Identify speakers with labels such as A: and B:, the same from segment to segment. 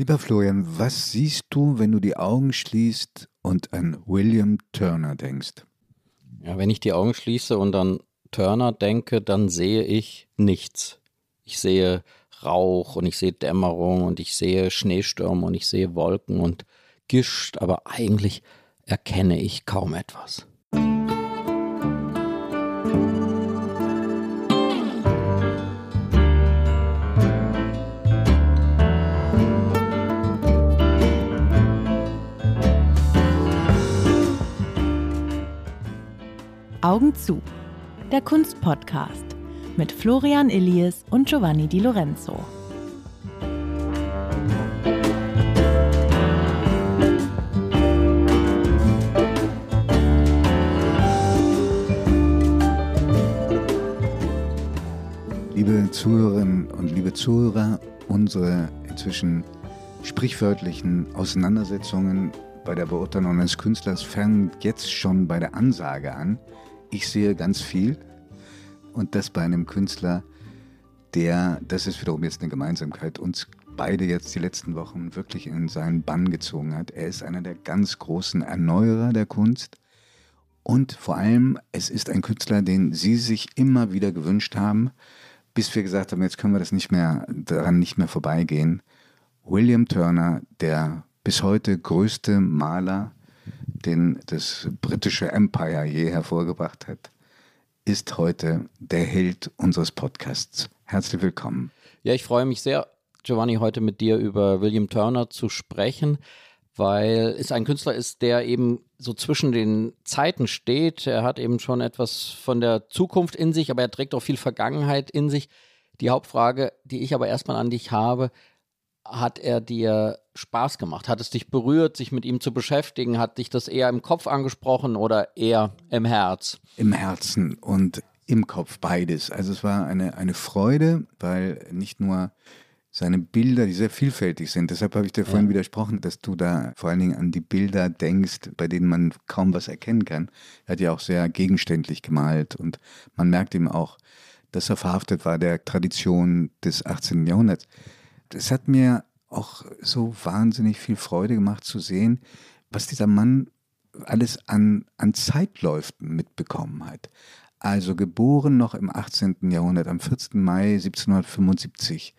A: Lieber Florian, was siehst du, wenn du die Augen schließt und an William Turner denkst?
B: Ja, wenn ich die Augen schließe und an Turner denke, dann sehe ich nichts. Ich sehe Rauch und ich sehe Dämmerung und ich sehe Schneestürme und ich sehe Wolken und Gischt, aber eigentlich erkenne ich kaum etwas.
C: Augen zu. Der Kunstpodcast mit Florian Illies und Giovanni Di Lorenzo.
A: Liebe Zuhörerinnen und liebe Zuhörer, unsere inzwischen sprichwörtlichen Auseinandersetzungen bei der Beurteilung eines Künstlers fangen jetzt schon bei der Ansage an. Ich sehe ganz viel und das bei einem Künstler, der, das ist wiederum jetzt eine Gemeinsamkeit, uns beide jetzt die letzten Wochen wirklich in seinen Bann gezogen hat. Er ist einer der ganz großen Erneuerer der Kunst und vor allem, es ist ein Künstler, den Sie sich immer wieder gewünscht haben, bis wir gesagt haben, jetzt können wir das nicht mehr, daran nicht mehr vorbeigehen. William Turner, der bis heute größte Maler den das britische Empire je hervorgebracht hat, ist heute der Held unseres Podcasts. Herzlich willkommen.
B: Ja, ich freue mich sehr, Giovanni, heute mit dir über William Turner zu sprechen, weil es ein Künstler ist, der eben so zwischen den Zeiten steht. Er hat eben schon etwas von der Zukunft in sich, aber er trägt auch viel Vergangenheit in sich. Die Hauptfrage, die ich aber erstmal an dich habe, hat er dir Spaß gemacht? Hat es dich berührt, sich mit ihm zu beschäftigen? Hat dich das eher im Kopf angesprochen oder eher im Herz?
A: Im Herzen und im Kopf beides. Also es war eine, eine Freude, weil nicht nur seine Bilder, die sehr vielfältig sind. Deshalb habe ich dir vorhin ja. widersprochen, dass du da vor allen Dingen an die Bilder denkst, bei denen man kaum was erkennen kann. Er hat ja auch sehr gegenständlich gemalt und man merkt ihm auch, dass er verhaftet war der Tradition des 18. Jahrhunderts es hat mir auch so wahnsinnig viel Freude gemacht zu sehen, was dieser Mann alles an, an Zeitläufen mitbekommen hat. Also geboren noch im 18. Jahrhundert, am 14. Mai 1775,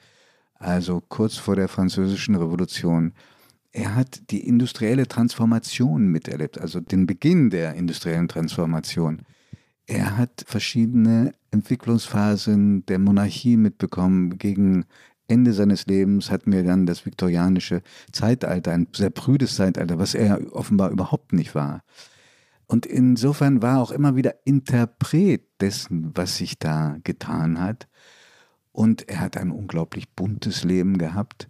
A: also kurz vor der Französischen Revolution. Er hat die industrielle Transformation miterlebt, also den Beginn der industriellen Transformation. Er hat verschiedene Entwicklungsphasen der Monarchie mitbekommen, gegen Ende seines Lebens hatten wir dann das viktorianische Zeitalter, ein sehr prüdes Zeitalter, was er offenbar überhaupt nicht war. Und insofern war er auch immer wieder Interpret dessen, was sich da getan hat. Und er hat ein unglaublich buntes Leben gehabt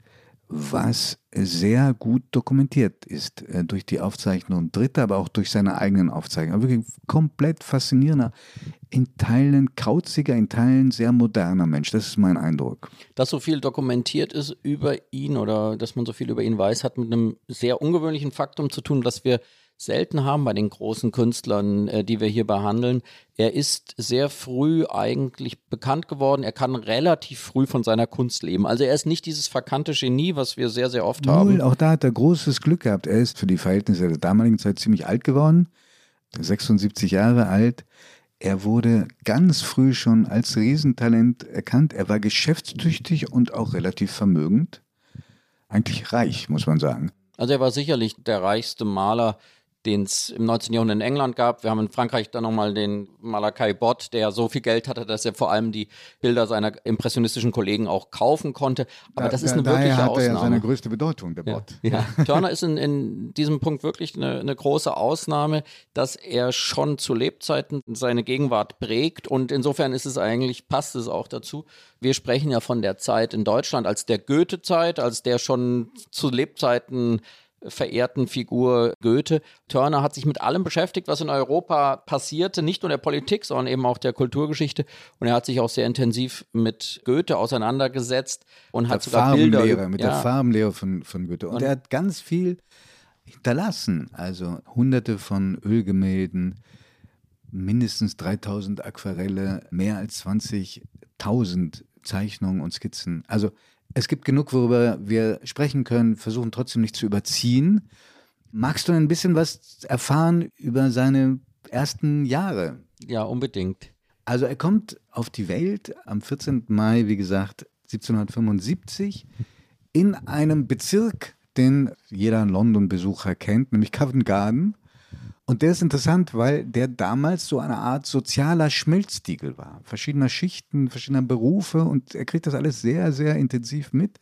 A: was sehr gut dokumentiert ist äh, durch die Aufzeichnung Dritter, aber auch durch seine eigenen Aufzeichnungen. Wirklich komplett faszinierender, in Teilen kauziger, in Teilen sehr moderner Mensch. Das ist mein Eindruck.
B: Dass so viel dokumentiert ist über ihn oder dass man so viel über ihn weiß, hat mit einem sehr ungewöhnlichen Faktum zu tun, dass wir selten haben bei den großen Künstlern, äh, die wir hier behandeln. Er ist sehr früh eigentlich bekannt geworden. Er kann relativ früh von seiner Kunst leben. Also er ist nicht dieses verkannte Genie, was wir sehr, sehr oft
A: Null,
B: haben.
A: Auch da hat er großes Glück gehabt. Er ist für die Verhältnisse der damaligen Zeit ziemlich alt geworden. 76 Jahre alt. Er wurde ganz früh schon als Riesentalent erkannt. Er war geschäftstüchtig und auch relativ vermögend. Eigentlich reich, muss man sagen.
B: Also er war sicherlich der reichste Maler den es im 19. Jahrhundert in England gab. Wir haben in Frankreich dann nochmal den Malakai Bott, der so viel Geld hatte, dass er vor allem die Bilder seiner impressionistischen Kollegen auch kaufen konnte. Aber da, das ist eine da, wirkliche
A: hat
B: Ausnahme.
A: Er ja seine größte Bedeutung, der
B: Bott. Ja, ja. Turner ist in, in diesem Punkt wirklich eine, eine große Ausnahme, dass er schon zu Lebzeiten seine Gegenwart prägt und insofern ist es eigentlich, passt es auch dazu. Wir sprechen ja von der Zeit in Deutschland als der Goethe-Zeit, als der schon zu Lebzeiten verehrten Figur Goethe. Turner hat sich mit allem beschäftigt, was in Europa passierte, nicht nur der Politik, sondern eben auch der Kulturgeschichte. Und er hat sich auch sehr intensiv mit Goethe auseinandergesetzt und
A: mit
B: hat sogar Bilder.
A: Mit ja. der Farbenlehre von, von Goethe. Und, und er hat ganz viel hinterlassen. Also hunderte von Ölgemälden, mindestens 3000 Aquarelle, mehr als 20.000 Zeichnungen und Skizzen. Also Es gibt genug, worüber wir sprechen können, versuchen trotzdem nicht zu überziehen. Magst du ein bisschen was erfahren über seine ersten Jahre?
B: Ja, unbedingt.
A: Also er kommt auf die Welt am 14. Mai, wie gesagt, 1775 in einem Bezirk, den jeder London-Besucher kennt, nämlich Covent Garden. Und der ist interessant, weil der damals so eine Art sozialer Schmelztiegel war. Verschiedener Schichten, verschiedener Berufe und er kriegt das alles sehr, sehr intensiv mit.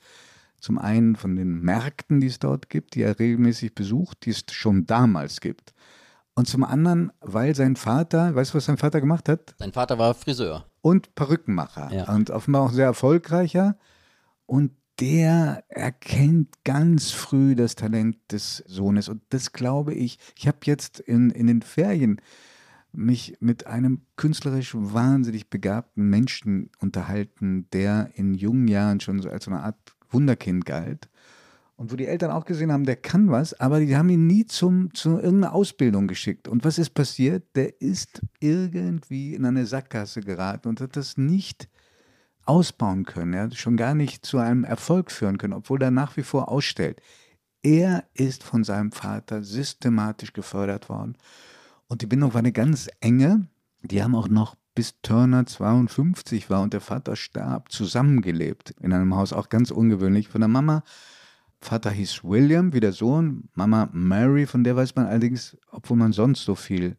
A: Zum einen von den Märkten, die es dort gibt, die er regelmäßig besucht, die es schon damals gibt. Und zum anderen, weil sein Vater, weißt du, was sein Vater gemacht hat?
B: Sein Vater war Friseur.
A: Und Perückenmacher.
B: Ja.
A: Und offenbar auch sehr erfolgreicher. Und der erkennt ganz früh das Talent des Sohnes. Und das glaube ich, ich habe jetzt in, in den Ferien mich mit einem künstlerisch wahnsinnig begabten Menschen unterhalten, der in jungen Jahren schon so als so eine Art Wunderkind galt. Und wo die Eltern auch gesehen haben, der kann was, aber die haben ihn nie zum, zu irgendeiner Ausbildung geschickt. Und was ist passiert? Der ist irgendwie in eine Sackgasse geraten und hat das nicht ausbauen können. Hat schon gar nicht zu einem Erfolg führen können, obwohl er nach wie vor ausstellt. Er ist von seinem Vater systematisch gefördert worden. Und die Bindung war eine ganz enge. Die haben auch noch bis Turner 52 war und der Vater starb, zusammengelebt in einem Haus, auch ganz ungewöhnlich. Von der Mama, Vater hieß William, wie der Sohn, Mama Mary, von der weiß man allerdings, obwohl man sonst so viel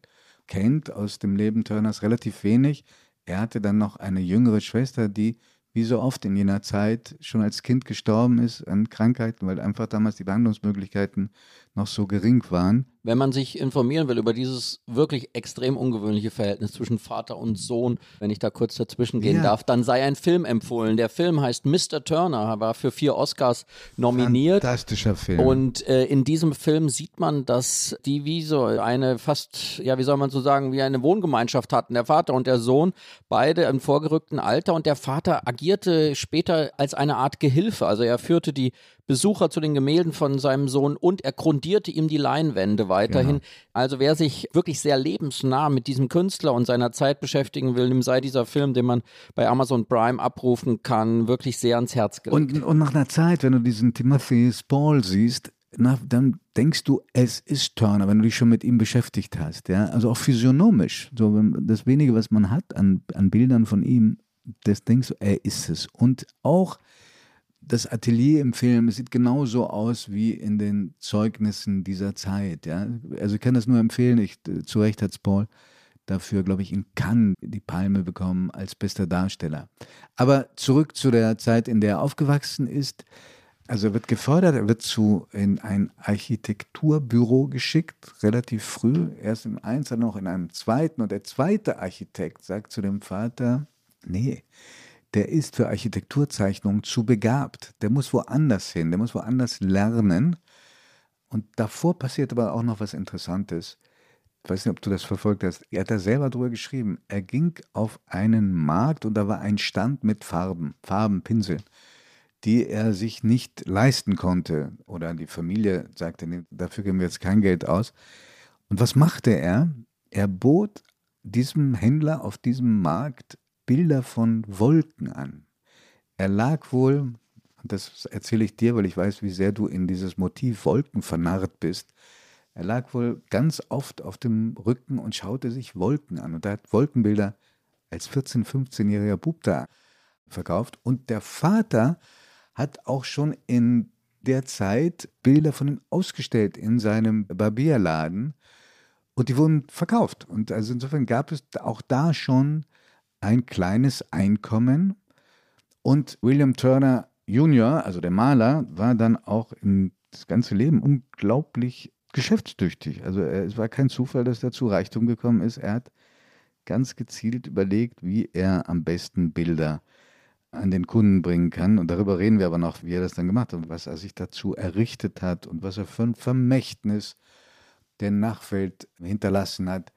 A: kennt aus dem Leben Turners, relativ wenig. Er hatte dann noch eine jüngere Schwester, die wie so oft in jener Zeit schon als Kind gestorben ist an Krankheiten, weil einfach damals die Behandlungsmöglichkeiten noch so gering waren.
B: Wenn man sich informieren will über dieses wirklich extrem ungewöhnliche Verhältnis zwischen Vater und Sohn, wenn ich da kurz dazwischen gehen
A: Ja.
B: darf, dann sei ein Film empfohlen. Der Film heißt Mr. Turner, war für vier Oscars nominiert.
A: Fantastischer Film.
B: Und äh, in diesem Film sieht man, dass die wie so eine fast, ja, wie soll man so sagen, wie eine Wohngemeinschaft hatten. Der Vater und der Sohn, beide im vorgerückten Alter. Und der Vater agierte später als eine Art Gehilfe. Also er führte die Besucher zu den Gemälden von seinem Sohn und er grundierte ihm die Leinwände weiterhin. Also wer sich wirklich sehr lebensnah mit diesem Künstler und seiner Zeit beschäftigen will, dem sei dieser Film, den man bei Amazon Prime abrufen kann, wirklich sehr ans Herz gelegt.
A: Und, und nach einer Zeit, wenn du diesen Timothy Spall siehst, na, dann denkst du, es ist Turner, wenn du dich schon mit ihm beschäftigt hast. Ja? Also auch physiognomisch. So, das wenige, was man hat an, an Bildern von ihm, das denkst du, er ist es. Und auch das Atelier im Film es sieht genauso aus wie in den Zeugnissen dieser Zeit. Ja? Also ich kann das nur empfehlen. Ich, äh, zu Recht hat Paul dafür, glaube ich, in Cannes die Palme bekommen als bester Darsteller. Aber zurück zu der Zeit, in der er aufgewachsen ist. Also er wird gefördert, er wird zu in ein Architekturbüro geschickt, relativ früh, erst im eins, dann noch in einem zweiten. Und der zweite Architekt sagt zu dem Vater, nee, der ist für Architekturzeichnung zu begabt. Der muss woanders hin, der muss woanders lernen. Und davor passiert aber auch noch was Interessantes. Ich weiß nicht, ob du das verfolgt hast. Er hat da selber drüber geschrieben. Er ging auf einen Markt und da war ein Stand mit Farben, Farben, Pinseln, die er sich nicht leisten konnte. Oder die Familie sagte, nee, dafür geben wir jetzt kein Geld aus. Und was machte er? Er bot diesem Händler auf diesem Markt Bilder von Wolken an. Er lag wohl, das erzähle ich dir, weil ich weiß, wie sehr du in dieses Motiv Wolken vernarrt bist. Er lag wohl ganz oft auf dem Rücken und schaute sich Wolken an. Und er hat Wolkenbilder als 14-, 15-jähriger Bub da verkauft. Und der Vater hat auch schon in der Zeit Bilder von ihm ausgestellt in seinem Barbierladen. Und die wurden verkauft. Und also insofern gab es auch da schon ein kleines Einkommen. Und William Turner Jr., also der Maler, war dann auch in das ganze Leben unglaublich geschäftstüchtig. Also er, es war kein Zufall, dass er zu Reichtum gekommen ist. Er hat ganz gezielt überlegt, wie er am besten Bilder an den Kunden bringen kann. Und darüber reden wir aber noch, wie er das dann gemacht hat und was er sich dazu errichtet hat und was er für ein Vermächtnis der Nachwelt hinterlassen hat.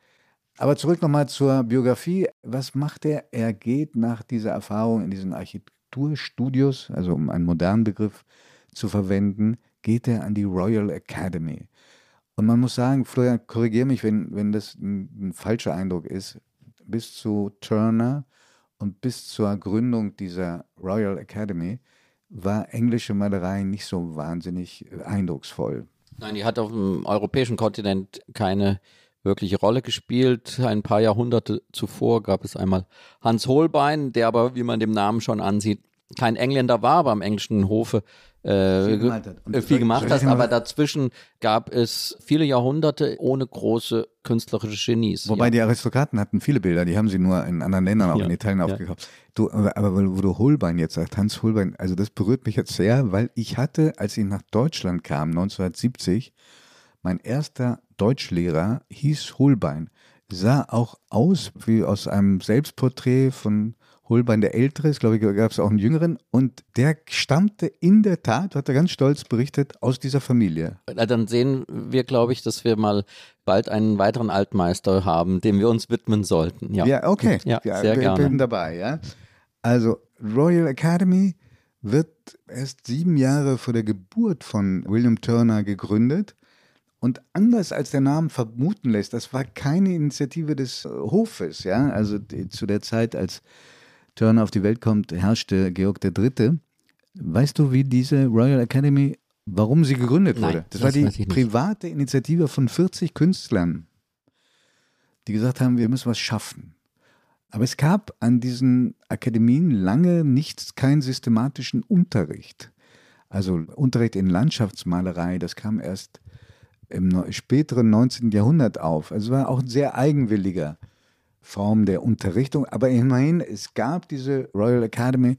A: Aber zurück nochmal zur Biografie. Was macht er? Er geht nach dieser Erfahrung in diesen Architekturstudios, also um einen modernen Begriff zu verwenden, geht er an die Royal Academy. Und man muss sagen, Florian, korrigiere mich, wenn, wenn das ein, ein falscher Eindruck ist, bis zu Turner und bis zur Gründung dieser Royal Academy war englische Malerei nicht so wahnsinnig eindrucksvoll.
B: Nein, die hat auf dem europäischen Kontinent keine wirkliche Rolle gespielt. Ein paar Jahrhunderte zuvor gab es einmal Hans Holbein, der aber, wie man dem Namen schon ansieht, kein Engländer war, aber am englischen Hofe äh, viel gemacht hat, äh, viel gemacht hat aber dazwischen gab es viele Jahrhunderte ohne große künstlerische Genies.
A: Wobei ja. die Aristokraten hatten viele Bilder, die haben sie nur in anderen Ländern, auch ja. in Italien ja. aufgekauft. Du, aber, aber wo du Holbein jetzt sagst, Hans Holbein, also das berührt mich jetzt sehr, weil ich hatte, als ich nach Deutschland kam, 1970, mein erster Deutschlehrer hieß Holbein, sah auch aus wie aus einem Selbstporträt von Holbein der Ältere, ich glaube, gab es auch einen Jüngeren, und der stammte in der Tat, hat er ganz stolz berichtet, aus dieser Familie.
B: Dann sehen wir, glaube ich, dass wir mal bald einen weiteren Altmeister haben, dem wir uns widmen sollten. Ja,
A: ja okay.
B: Ja, ja sehr wir gerne.
A: bin dabei, ja. Also, Royal Academy wird erst sieben Jahre vor der Geburt von William Turner gegründet. Und anders als der Name vermuten lässt, das war keine Initiative des Hofes, ja. Also zu der Zeit, als Turner auf die Welt kommt, herrschte Georg III. Weißt du, wie diese Royal Academy, warum sie gegründet wurde?
B: Nein,
A: das, das war die private Initiative von 40 Künstlern, die gesagt haben, wir müssen was schaffen. Aber es gab an diesen Akademien lange nichts, keinen systematischen Unterricht. Also Unterricht in Landschaftsmalerei, das kam erst im späteren 19. Jahrhundert auf. Also es war auch ein sehr eigenwilliger Form der Unterrichtung. Aber immerhin, es gab diese Royal Academy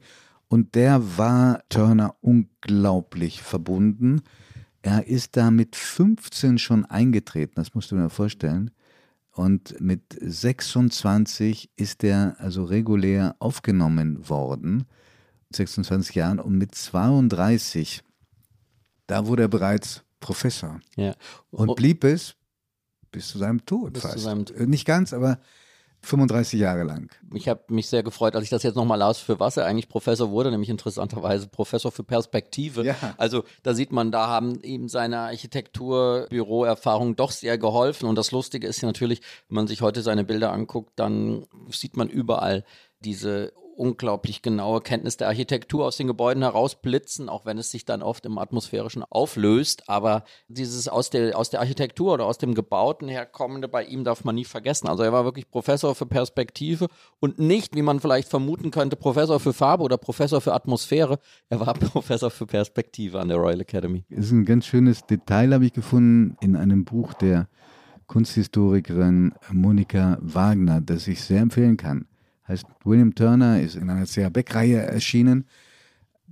A: und der war Turner unglaublich verbunden. Er ist da mit 15 schon eingetreten, das musst du dir vorstellen. Und mit 26 ist er also regulär aufgenommen worden, 26 Jahren. Und mit 32, da wurde er bereits Professor.
B: Ja.
A: Und blieb es bis zu seinem Tod
B: bis
A: fast.
B: Seinem
A: Nicht ganz, aber 35 Jahre lang.
B: Ich habe mich sehr gefreut, als ich das jetzt nochmal las, für was er eigentlich Professor wurde, nämlich interessanterweise Professor für Perspektive.
A: Ja.
B: Also da sieht man, da haben ihm seine Architekturbüroerfahrungen doch sehr geholfen. Und das Lustige ist ja natürlich, wenn man sich heute seine Bilder anguckt, dann sieht man überall diese unglaublich genaue Kenntnis der Architektur aus den Gebäuden herausblitzen, auch wenn es sich dann oft im Atmosphärischen auflöst. Aber dieses aus der, aus der Architektur oder aus dem Gebauten herkommende bei ihm darf man nie vergessen. Also er war wirklich Professor für Perspektive und nicht, wie man vielleicht vermuten könnte, Professor für Farbe oder Professor für Atmosphäre. Er war Professor für Perspektive an der Royal Academy.
A: Das ist ein ganz schönes Detail, habe ich gefunden, in einem Buch der Kunsthistorikerin Monika Wagner, das ich sehr empfehlen kann heißt William Turner, ist in einer sehr Beck-Reihe erschienen.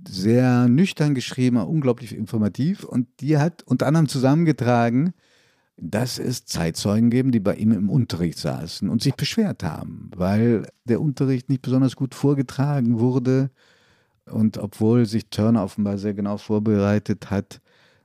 A: Sehr nüchtern geschrieben, unglaublich informativ. Und die hat unter anderem zusammengetragen, dass es Zeitzeugen geben, die bei ihm im Unterricht saßen und sich beschwert haben, weil der Unterricht nicht besonders gut vorgetragen wurde. Und obwohl sich Turner offenbar sehr genau vorbereitet hat,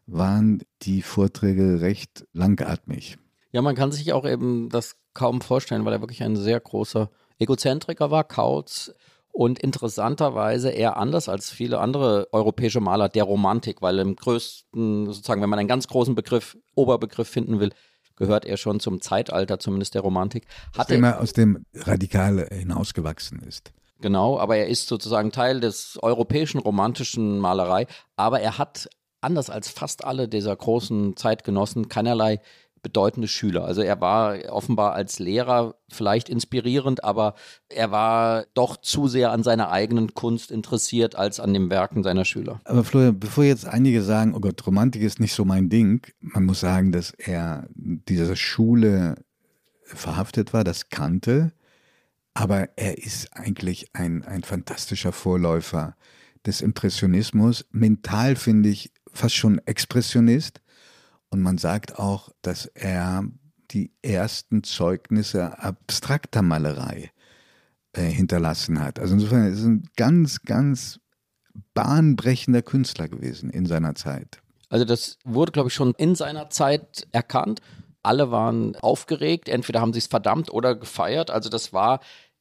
A: waren die Vorträge recht langatmig.
B: Ja, man kann sich auch eben das kaum vorstellen, weil er wirklich ein sehr großer Egozentriker war, Kautz, und interessanterweise eher anders als viele andere europäische Maler der Romantik, weil im größten, sozusagen, wenn man einen ganz großen Begriff, Oberbegriff finden will, gehört er schon zum Zeitalter zumindest der Romantik.
A: Hatte, immer aus dem Radikale hinausgewachsen ist.
B: Genau, aber er ist sozusagen Teil des europäischen romantischen Malerei, aber er hat anders als fast alle dieser großen Zeitgenossen keinerlei bedeutende Schüler. Also er war offenbar als Lehrer vielleicht inspirierend, aber er war doch zu sehr an seiner eigenen Kunst interessiert als an den Werken seiner Schüler.
A: Aber Florian, bevor jetzt einige sagen, oh Gott, Romantik ist nicht so mein Ding, man muss sagen, dass er dieser Schule verhaftet war, das kannte, aber er ist eigentlich ein, ein fantastischer Vorläufer des Impressionismus. Mental finde ich fast schon Expressionist und man sagt auch, dass er die ersten Zeugnisse abstrakter Malerei äh, hinterlassen hat. Also insofern ist er ein ganz, ganz bahnbrechender Künstler gewesen in seiner Zeit.
B: Also das wurde, glaube ich, schon in seiner Zeit erkannt. Alle waren aufgeregt, entweder haben sie es verdammt oder gefeiert. Also das war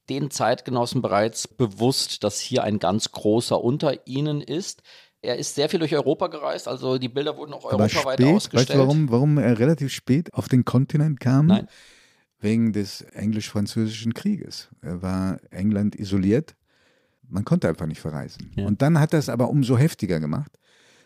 B: den Zeitgenossen bereits bewusst, dass hier ein ganz großer unter ihnen ist. Er ist sehr viel durch Europa gereist, also die Bilder wurden auch europaweit spät, ausgestellt.
A: Weißt du, warum, warum er relativ spät auf den Kontinent kam?
B: Nein.
A: Wegen des englisch-französischen Krieges. Er war England isoliert, man konnte einfach nicht verreisen.
B: Ja.
A: Und dann hat er es aber umso heftiger gemacht.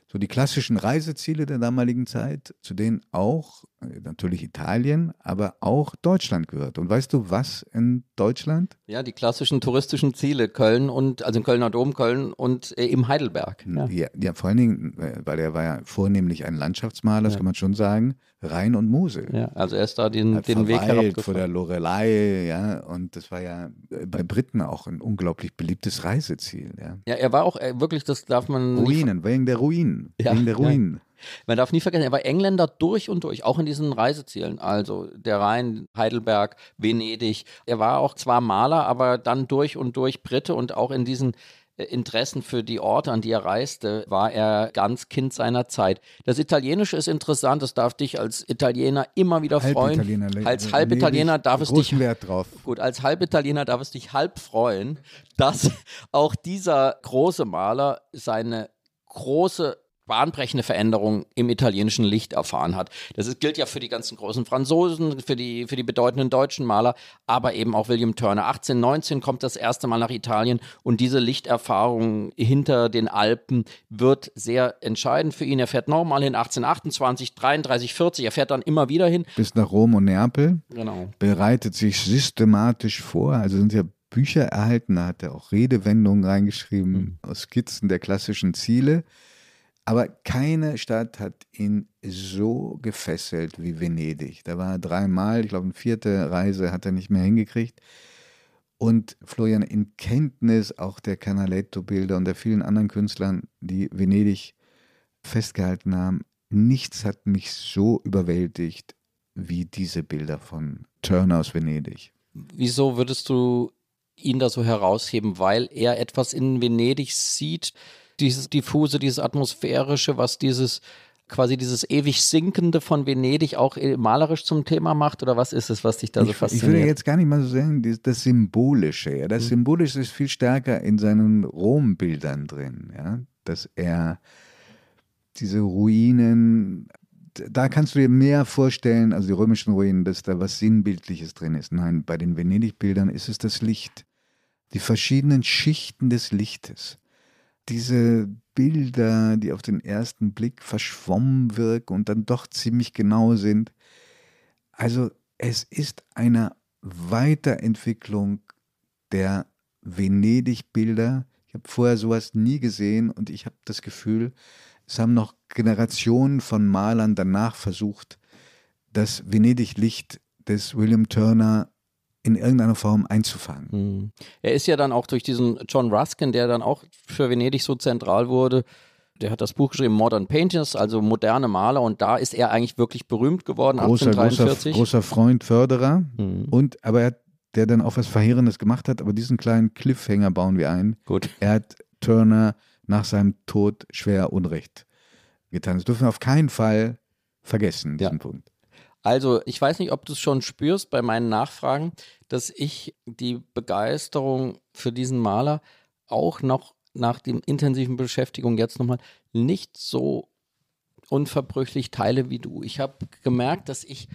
A: So die klassischen Reiseziele der damaligen Zeit, zu denen auch natürlich Italien, aber auch Deutschland gehört. Und weißt du, was in Deutschland?
B: Ja, die klassischen touristischen Ziele, Köln und, also in Kölner Dom, Köln und äh, im Heidelberg. Ja.
A: Ja, ja, vor allen Dingen, äh, weil er war ja vornehmlich ein Landschaftsmaler, das
B: Ja.
A: kann man schon sagen, Rhein und Mosel.
B: ja, also er ist da den,
A: Hat
B: den Weg
A: verweilt vor der
B: herabgefahren.
A: Lorelei, ja, und das war ja äh, bei Briten auch ein unglaublich beliebtes Reiseziel, ja.
B: Ja, er war auch äh, wirklich, das darf man
A: Ruinen, wegen der Ruinen,
B: Ja,
A: wegen der
B: ja.
A: Ruinen.
B: Man darf nie vergessen, er war Engländer durch und durch, auch in diesen Reisezielen. Also der Rhein, Heidelberg, Venedig. Er war auch zwar Maler, aber dann durch und durch Brite und auch in diesen äh, Interessen für die Orte, an die er reiste, war er ganz Kind seiner Zeit. Das Italienische ist interessant, das darf dich als Italiener immer wieder freuen.
A: Halbitaliener,
B: Als Halbitaliener darf es dich
A: Wert drauf.
B: Gut, als Halbitaliener darf es dich halb freuen, dass auch dieser große Maler seine große bahnbrechende Veränderung im italienischen Licht erfahren hat. Das gilt ja für die ganzen großen Franzosen, für die, für die bedeutenden deutschen Maler, aber eben auch William Turner. 1819 kommt das erste Mal nach Italien und diese Lichterfahrung hinter den Alpen wird sehr entscheidend für ihn. Er fährt nochmal hin, 1828, 33, 40, er fährt dann immer wieder hin.
A: Bis nach Rom und Neapel,
B: Genau.
A: bereitet sich systematisch vor, also sind ja Bücher erhalten, da hat er auch Redewendungen reingeschrieben
B: Mhm.
A: aus Skizzen der klassischen Ziele. Aber keine Stadt hat ihn so gefesselt wie Venedig. Da war er dreimal, ich glaube, eine vierte Reise hat er nicht mehr hingekriegt. Und Florian in Kenntnis auch der Canaletto-Bilder und der vielen anderen Künstlern, die Venedig festgehalten haben, nichts hat mich so überwältigt wie diese Bilder von Turner aus Venedig.
B: Wieso würdest du ihn da so herausheben? Weil er etwas in Venedig sieht, dieses diffuse, dieses atmosphärische, was dieses quasi dieses ewig Sinkende von Venedig auch äh, malerisch zum Thema macht? Oder was ist es, was dich da so
A: ich, ich würde
B: fasziniert?
A: jetzt gar nicht mal so sagen, das, Symbolische. Ja.
B: Mhm.
A: Das Symbolische ist viel stärker in seinen Rom-Bildern drin. Ja. Dass er diese Ruinen, da kannst du dir mehr vorstellen, also die römischen Ruinen, dass da was Sinnbildliches drin ist. Nein, bei den Venedig-Bildern ist es das Licht. Die verschiedenen Schichten des Lichtes. Diese Bilder, die auf den ersten Blick verschwommen wirken und dann doch ziemlich genau sind. Also es ist eine Weiterentwicklung der Venedig-Bilder. Ich habe vorher sowas nie gesehen und ich habe das Gefühl, es haben noch Generationen von Malern danach versucht, das Venedig-Licht des William Turner in irgendeiner Form einzufangen.
B: Hm. Er ist ja dann auch durch diesen John Ruskin, der dann auch für Venedig so zentral wurde, der hat das Buch geschrieben, Modern Painters, also moderne Maler, und da ist er eigentlich wirklich berühmt geworden,
A: Großer, großer,
B: 1843.
A: großer Freund, Förderer
B: Hm.
A: und aber er hat, der dann auch was Verheerendes gemacht hat, aber diesen kleinen Cliffhanger bauen wir ein.
B: Gut.
A: Er hat Turner nach seinem Tod schwer Unrecht getan. Das dürfen wir auf keinen Fall vergessen, diesen
B: Ja.
A: Punkt.
B: Also, ich weiß nicht, ob du es schon spürst bei meinen Nachfragen, dass ich die Begeisterung für diesen Maler auch noch nach dem intensiven Beschäftigung jetzt nochmal nicht so unverbrüchlich teile wie du. Ich habe gemerkt, dass ich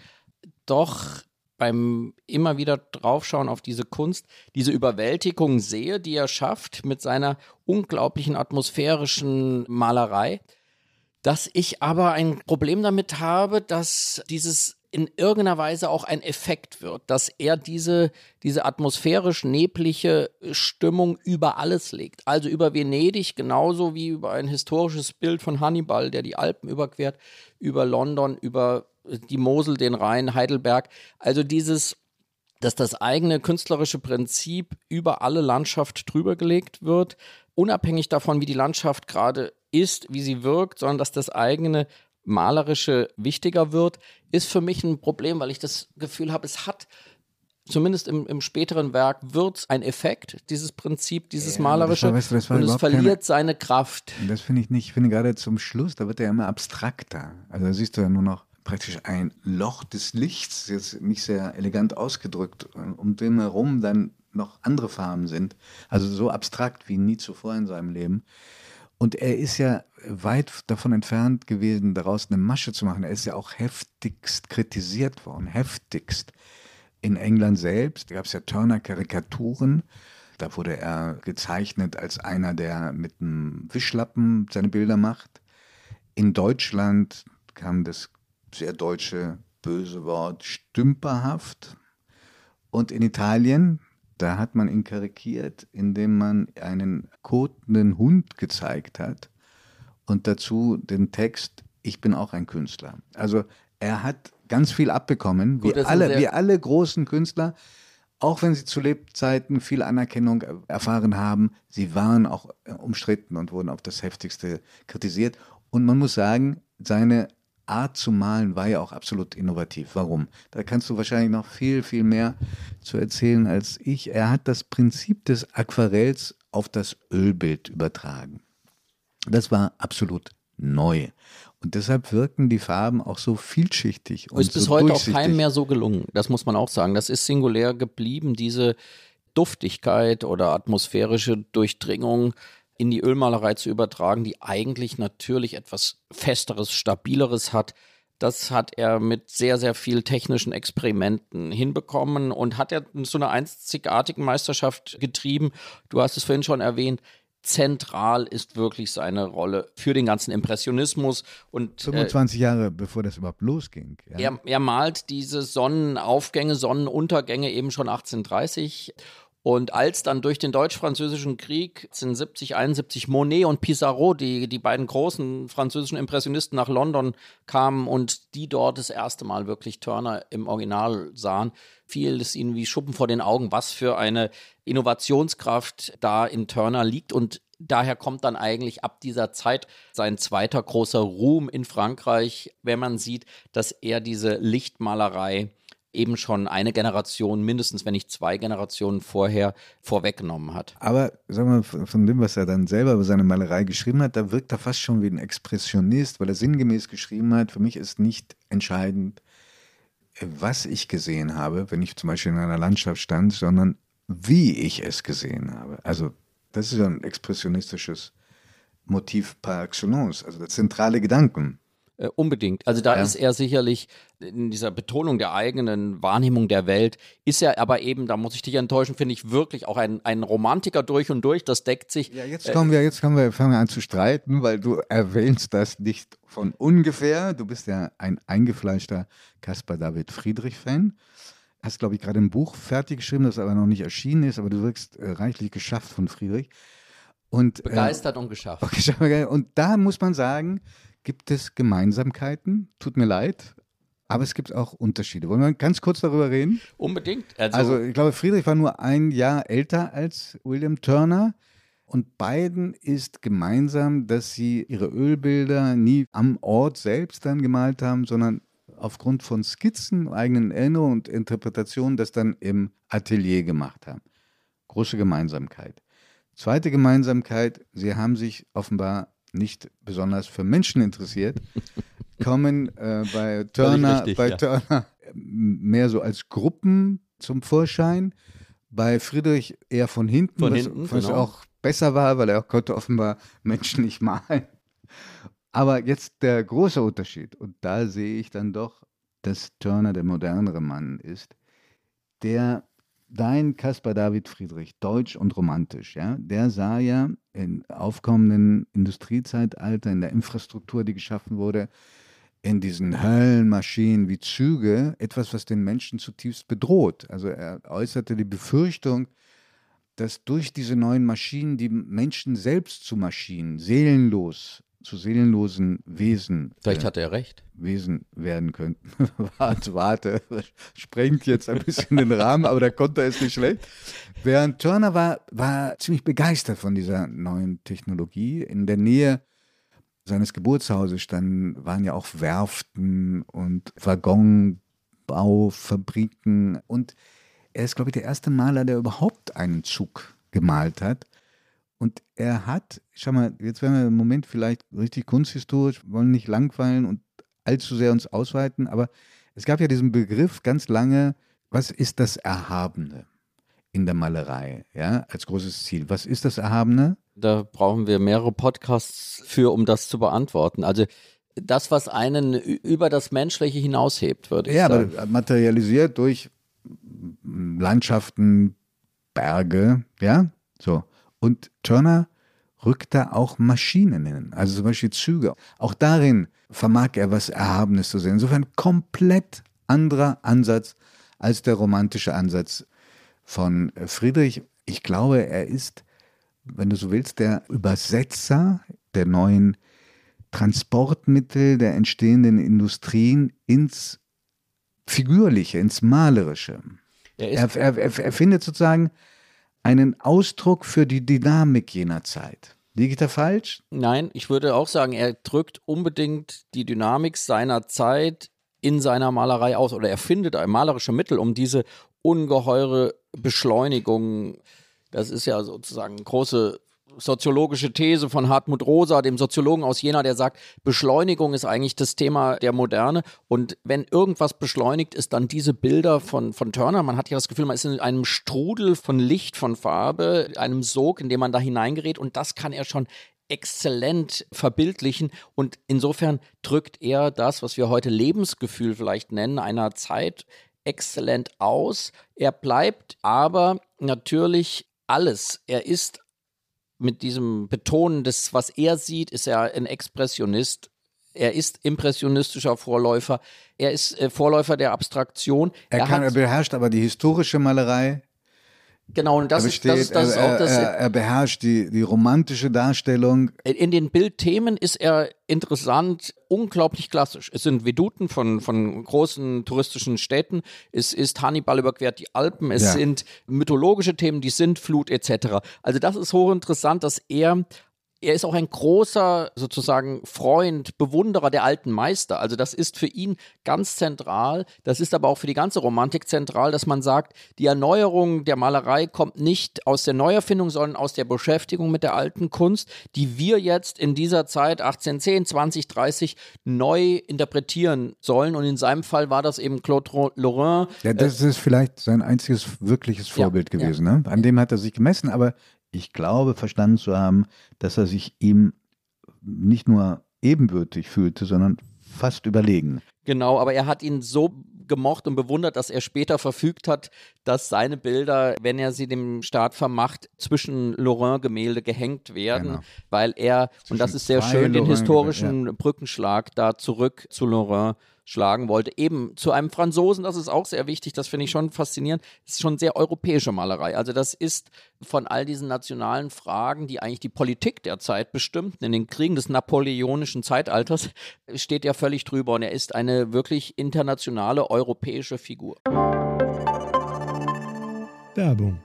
B: doch beim immer wieder draufschauen auf diese Kunst, diese Überwältigung sehe, die er schafft mit seiner unglaublichen atmosphärischen Malerei dass ich aber ein Problem damit habe, dass dieses in irgendeiner Weise auch ein Effekt wird, dass er diese, diese atmosphärisch neblige Stimmung über alles legt. Also über Venedig genauso wie über ein historisches Bild von Hannibal, der die Alpen überquert, über London, über die Mosel, den Rhein, Heidelberg. Also dieses, dass das eigene künstlerische Prinzip über alle Landschaft drüber gelegt wird, unabhängig davon, wie die Landschaft gerade ist, wie sie wirkt, sondern dass das eigene malerische wichtiger wird, ist für mich ein Problem, weil ich das Gefühl habe, es hat zumindest im, im späteren Werk wird ein Effekt, dieses Prinzip, dieses
A: Ja,
B: malerische,
A: das war- das war
B: und es
A: überhaupt keine-
B: verliert seine Kraft.
A: Das finde ich nicht, ich finde gerade zum Schluss, da wird er immer abstrakter. Also da siehst du ja nur noch praktisch ein Loch des Lichts, jetzt nicht sehr elegant ausgedrückt, um dem herum dann noch andere Farben sind. Also so abstrakt wie nie zuvor in seinem Leben. Und er ist ja weit davon entfernt gewesen, daraus eine Masche zu machen. Er ist ja auch heftigst kritisiert worden, heftigst. In England selbst gab es ja Turner-Karikaturen, Da wurde er gezeichnet als einer, der mit einem Wischlappen seine Bilder macht. In Deutschland kam das sehr deutsche böse Wort stümperhaft. Und in Italien, da hat man ihn karikiert, indem man einen kotenden Hund gezeigt hat und dazu den Text Ich bin auch ein Künstler. Also er hat ganz viel abbekommen, wie, Gut, alle, wie alle großen Künstler, auch wenn sie zu Lebzeiten viel Anerkennung erfahren haben. Sie waren auch äh, umstritten und wurden auf das heftigste kritisiert. Und man muss sagen, seine Art zu malen war ja auch absolut innovativ. Warum? Da kannst du wahrscheinlich noch viel, viel mehr zu erzählen als ich. Er hat das Prinzip des Aquarells auf das Ölbild übertragen. Das war absolut neu. Und deshalb wirken die Farben auch so vielschichtig. Und
B: ist bis
A: so
B: heute auch keinem mehr so gelungen. Das muss man auch sagen. Das ist singulär geblieben, diese Duftigkeit oder atmosphärische Durchdringung in die Ölmalerei zu übertragen, die eigentlich natürlich etwas Festeres, Stabileres hat. Das hat er mit sehr, sehr viel technischen Experimenten hinbekommen und hat er zu einer einzigartigen Meisterschaft getrieben. Du hast es vorhin schon erwähnt. Zentral ist wirklich seine Rolle für den ganzen Impressionismus. Und,
A: 25 äh, Jahre bevor das überhaupt losging.
B: Ja. Er, er malt diese Sonnenaufgänge, Sonnenuntergänge eben schon 1830 und als dann durch den deutsch-französischen Krieg 1870, 71 Monet und Pissarro, die, die beiden großen französischen Impressionisten nach London kamen und die dort das erste Mal wirklich Turner im Original sahen, fiel es ihnen wie Schuppen vor den Augen, was für eine Innovationskraft da in Turner liegt. Und daher kommt dann eigentlich ab dieser Zeit sein zweiter großer Ruhm in Frankreich, wenn man sieht, dass er diese Lichtmalerei eben schon eine Generation, mindestens wenn nicht zwei Generationen vorher, vorweggenommen hat.
A: Aber sagen wir, von dem, was er dann selber über seine Malerei geschrieben hat, da wirkt er fast schon wie ein Expressionist, weil er sinngemäß geschrieben hat, für mich ist nicht entscheidend, was ich gesehen habe, wenn ich zum Beispiel in einer Landschaft stand, sondern wie ich es gesehen habe. Also das ist ja ein expressionistisches Motiv par excellence, also der zentrale Gedanken.
B: Äh, unbedingt. Also da ja. ist er sicherlich in dieser Betonung der eigenen Wahrnehmung der Welt, ist er aber eben, da muss ich dich enttäuschen, finde ich wirklich auch ein, ein Romantiker durch und durch. Das deckt sich.
A: Ja, jetzt kommen wir, jetzt kommen wir, fangen wir an zu streiten, weil du erwähnst das nicht von ungefähr. Du bist ja ein eingefleischter Caspar David Friedrich-Fan. Hast, glaube ich, gerade ein Buch fertig geschrieben, das aber noch nicht erschienen ist, aber du wirkst äh, reichlich geschafft von Friedrich. Und,
B: äh, Begeistert äh, und geschafft.
A: Und da muss man sagen, gibt es Gemeinsamkeiten. Tut mir leid, aber es gibt auch Unterschiede. Wollen wir ganz kurz darüber reden?
B: Unbedingt.
A: Also, also ich glaube, Friedrich war nur ein Jahr älter als William Turner. Und beiden ist gemeinsam, dass sie ihre Ölbilder nie am Ort selbst dann gemalt haben, sondern aufgrund von Skizzen, eigenen Erinnerungen und Interpretationen das dann im Atelier gemacht haben. Große Gemeinsamkeit. Zweite Gemeinsamkeit, sie haben sich offenbar nicht besonders für Menschen interessiert, kommen äh, bei Turner, richtig, bei ja. Turner mehr so als Gruppen zum Vorschein. Bei Friedrich eher von hinten,
B: von
A: was,
B: hinten,
A: was genau. auch besser war, weil er auch konnte offenbar Menschen nicht malen. Aber jetzt der große Unterschied, und da sehe ich dann doch, dass Turner der modernere Mann ist, der dein Caspar David Friedrich, deutsch und romantisch, ja, der sah ja im aufkommenden Industriezeitalter, in der Infrastruktur, die geschaffen wurde, in diesen Höllenmaschinen wie Züge, etwas, was den Menschen zutiefst bedroht. Also er äußerte die Befürchtung, dass durch diese neuen Maschinen die Menschen selbst zu Maschinen, seelenlos zu seelenlosen Wesen.
B: Vielleicht äh, hat er recht.
A: Wesen werden könnten. warte, warte, sprengt jetzt ein bisschen den Rahmen, aber der Konter ist nicht schlecht. Während Turner war, war ziemlich begeistert von dieser neuen Technologie. In der Nähe seines Geburtshauses standen, waren ja auch Werften und Waggonbaufabriken und er ist, glaube ich, der erste Maler, der überhaupt einen Zug gemalt hat. Und er hat, schau mal, jetzt werden wir im Moment vielleicht richtig kunsthistorisch, wollen nicht langweilen und allzu sehr uns ausweiten, aber es gab ja diesen Begriff ganz lange, was ist das Erhabene in der Malerei, ja, als großes Ziel. Was ist das Erhabene?
B: Da brauchen wir mehrere Podcasts für, um das zu beantworten. Also das, was einen über das Menschliche hinaushebt, würde ich
A: ja,
B: sagen.
A: Ja, aber materialisiert durch Landschaften, Berge, ja, so. Und Turner rückt da auch Maschinen hin, also zum Beispiel Züge. Auch darin vermag er was Erhabenes zu sehen. Insofern komplett anderer Ansatz als der romantische Ansatz von Friedrich. Ich glaube, er ist, wenn du so willst, der Übersetzer der neuen Transportmittel der entstehenden Industrien ins Figürliche, ins Malerische. Er, er, er, er findet sozusagen einen Ausdruck für die Dynamik jener Zeit. Liege ich da falsch?
B: Nein, ich würde auch sagen, er drückt unbedingt die Dynamik seiner Zeit in seiner Malerei aus oder er findet ein malerische Mittel, um diese ungeheure Beschleunigung, das ist ja sozusagen große soziologische These von Hartmut Rosa, dem Soziologen aus Jena, der sagt, Beschleunigung ist eigentlich das Thema der Moderne. Und wenn irgendwas beschleunigt ist, dann diese Bilder von, von Turner. Man hat ja das Gefühl, man ist in einem Strudel von Licht, von Farbe, einem Sog, in dem man da hineingerät. Und das kann er schon exzellent verbildlichen und insofern drückt er das, was wir heute Lebensgefühl vielleicht nennen, einer Zeit exzellent aus. Er bleibt aber natürlich alles. Er ist mit diesem Betonen des, was er sieht, ist er ein Expressionist. Er ist impressionistischer Vorläufer. Er ist äh, Vorläufer der Abstraktion.
A: Er, er, kann, er beherrscht aber die historische Malerei.
B: Genau, und das, ist, das, ist, das ist auch das.
A: Er, er, beherrscht die, die romantische Darstellung.
B: In den Bildthemen ist er interessant, unglaublich klassisch. Es sind Veduten von, von großen touristischen Städten. Es ist Hannibal überquert die Alpen. Es ja. sind mythologische Themen, die Sintflut etc. Also das ist hochinteressant, dass er er ist auch ein großer sozusagen Freund, Bewunderer der alten Meister. Also das ist für ihn ganz zentral. Das ist aber auch für die ganze Romantik zentral, dass man sagt, die Erneuerung der Malerei kommt nicht aus der Neuerfindung, sondern aus der Beschäftigung mit der alten Kunst, die wir jetzt in dieser Zeit 1810, 20, 30 neu interpretieren sollen. Und in seinem Fall war das eben Claude Lorrain.
A: Ja, das ist vielleicht sein einziges wirkliches Vorbild ja, gewesen. Ja, ne? An dem hat er sich gemessen, aber ich glaube, verstanden zu haben, dass er sich ihm nicht nur ebenbürtig fühlte, sondern fast überlegen.
B: Genau, aber er hat ihn so gemocht und bewundert, dass er später verfügt hat, dass seine Bilder, wenn er sie dem Staat vermacht, zwischen Lorrain-Gemälde gehängt werden, genau. weil er, zwischen und das ist sehr schön, den historischen ja. Brückenschlag da zurück zu Lorrain schlagen wollte. Eben zu einem Franzosen, das ist auch sehr wichtig, das finde ich schon faszinierend, das ist schon sehr europäische Malerei. Also das ist von all diesen nationalen Fragen, die eigentlich die Politik der Zeit bestimmten, in den Kriegen des napoleonischen Zeitalters, steht er völlig drüber und er ist eine wirklich internationale europäische Figur.
D: Werbung.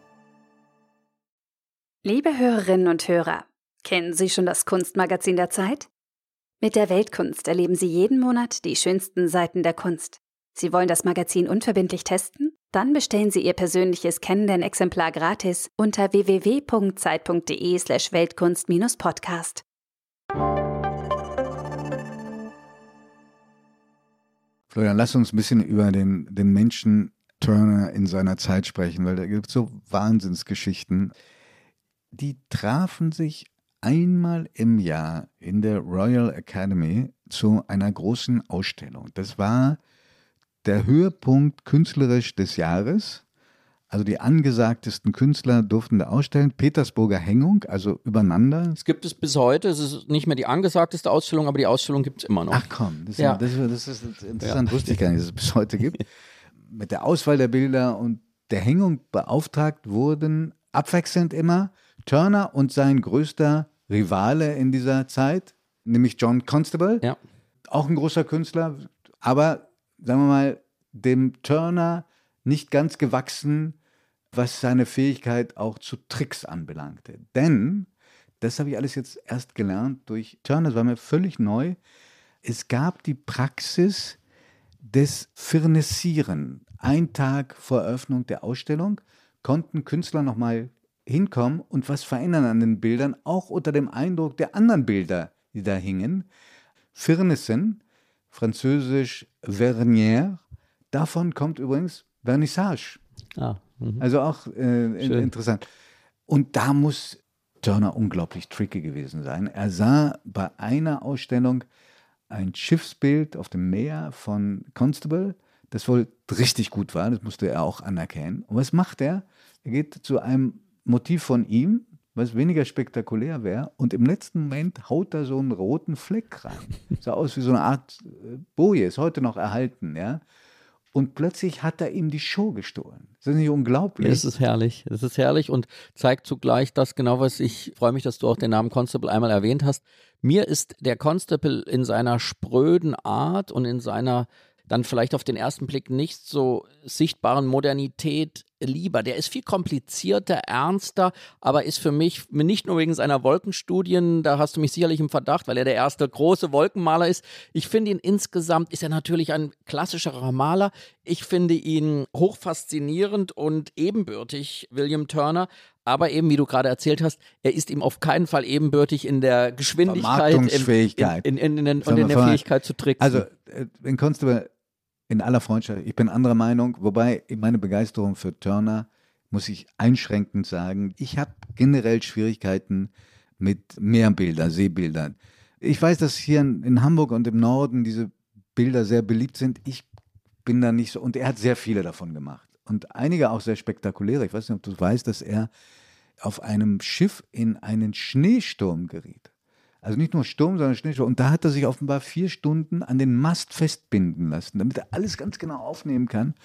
E: Liebe Hörerinnen und Hörer, kennen Sie schon das Kunstmagazin der Zeit? Mit der Weltkunst erleben Sie jeden Monat die schönsten Seiten der Kunst. Sie wollen das Magazin unverbindlich testen? Dann bestellen Sie Ihr persönliches Kennenden-Exemplar gratis unter www.zeit.de/slash Weltkunst-Podcast.
A: Florian, lass uns ein bisschen über den, den Menschen Turner in seiner Zeit sprechen, weil da gibt es so Wahnsinnsgeschichten. Die trafen sich einmal im Jahr in der Royal Academy zu einer großen Ausstellung. Das war der Höhepunkt künstlerisch des Jahres. Also die angesagtesten Künstler durften da ausstellen. Petersburger Hängung, also übereinander.
B: Es gibt es bis heute. Es ist nicht mehr die angesagteste Ausstellung, aber die Ausstellung gibt es immer noch.
A: Ach komm, das, ja. ist, das, ist interessant. Ja. Wusste ich gar nicht, dass es bis heute gibt. Mit der Auswahl der Bilder und der Hängung beauftragt wurden abwechselnd immer Turner und sein größter Rivale in dieser Zeit, nämlich John Constable. Ja. Auch ein großer Künstler, aber sagen wir mal, dem Turner nicht ganz gewachsen, was seine Fähigkeit auch zu Tricks anbelangte. Denn, das habe ich alles jetzt erst gelernt durch Turner, das war mir völlig neu, es gab die Praxis des Firnissieren. Ein Tag vor Eröffnung der Ausstellung konnten Künstler nochmal hinkommen und was verändern an den Bildern, auch unter dem Eindruck der anderen Bilder, die da hingen. Firnissen, französisch Vernière, davon kommt übrigens Vernissage. Ah, mhm. also auch äh, interessant. Und da muss Turner unglaublich tricky gewesen sein. Er sah bei einer Ausstellung ein Schiffsbild auf dem Meer von Constable, das wohl richtig gut war, das musste er auch anerkennen. Und was macht er? Er geht zu einem Motiv von ihm, was weniger spektakulär wäre, und im letzten Moment haut er so einen roten Fleck rein. Sah aus wie so eine Art äh, Boje, ist heute noch erhalten, ja. Und plötzlich hat er ihm die Show gestohlen. Ist das nicht unglaublich?
B: Es ist herrlich. Es ist herrlich und zeigt zugleich das genau, was ich freue mich, dass du auch den Namen Constable einmal erwähnt hast. Mir ist der Constable in seiner spröden Art und in seiner dann vielleicht auf den ersten Blick nicht so sichtbaren Modernität lieber. Der ist viel komplizierter, ernster, aber ist für mich nicht nur wegen seiner Wolkenstudien, da hast du mich sicherlich im Verdacht, weil er der erste große Wolkenmaler ist. Ich finde ihn insgesamt, ist er natürlich ein klassischerer Maler. Ich finde ihn hochfaszinierend und ebenbürtig, William Turner. Aber eben, wie du gerade erzählt hast, er ist ihm auf keinen Fall ebenbürtig in der Geschwindigkeit in, in, in, in, und in der Fähigkeit zu tricksen.
A: Also, äh, wenn Constable in aller Freundschaft, ich bin anderer Meinung, wobei meine Begeisterung für Turner, muss ich einschränkend sagen, ich habe generell Schwierigkeiten mit Meerbildern, Seebildern. Ich weiß, dass hier in Hamburg und im Norden diese Bilder sehr beliebt sind. Ich bin da nicht so, und er hat sehr viele davon gemacht. Und einige auch sehr spektakuläre. Ich weiß nicht, ob du weißt, dass er auf einem Schiff in einen Schneesturm geriet. Also nicht nur Sturm, sondern Schneesturm. Und da hat er sich offenbar vier Stunden an den Mast festbinden lassen, damit er alles ganz genau aufnehmen kann.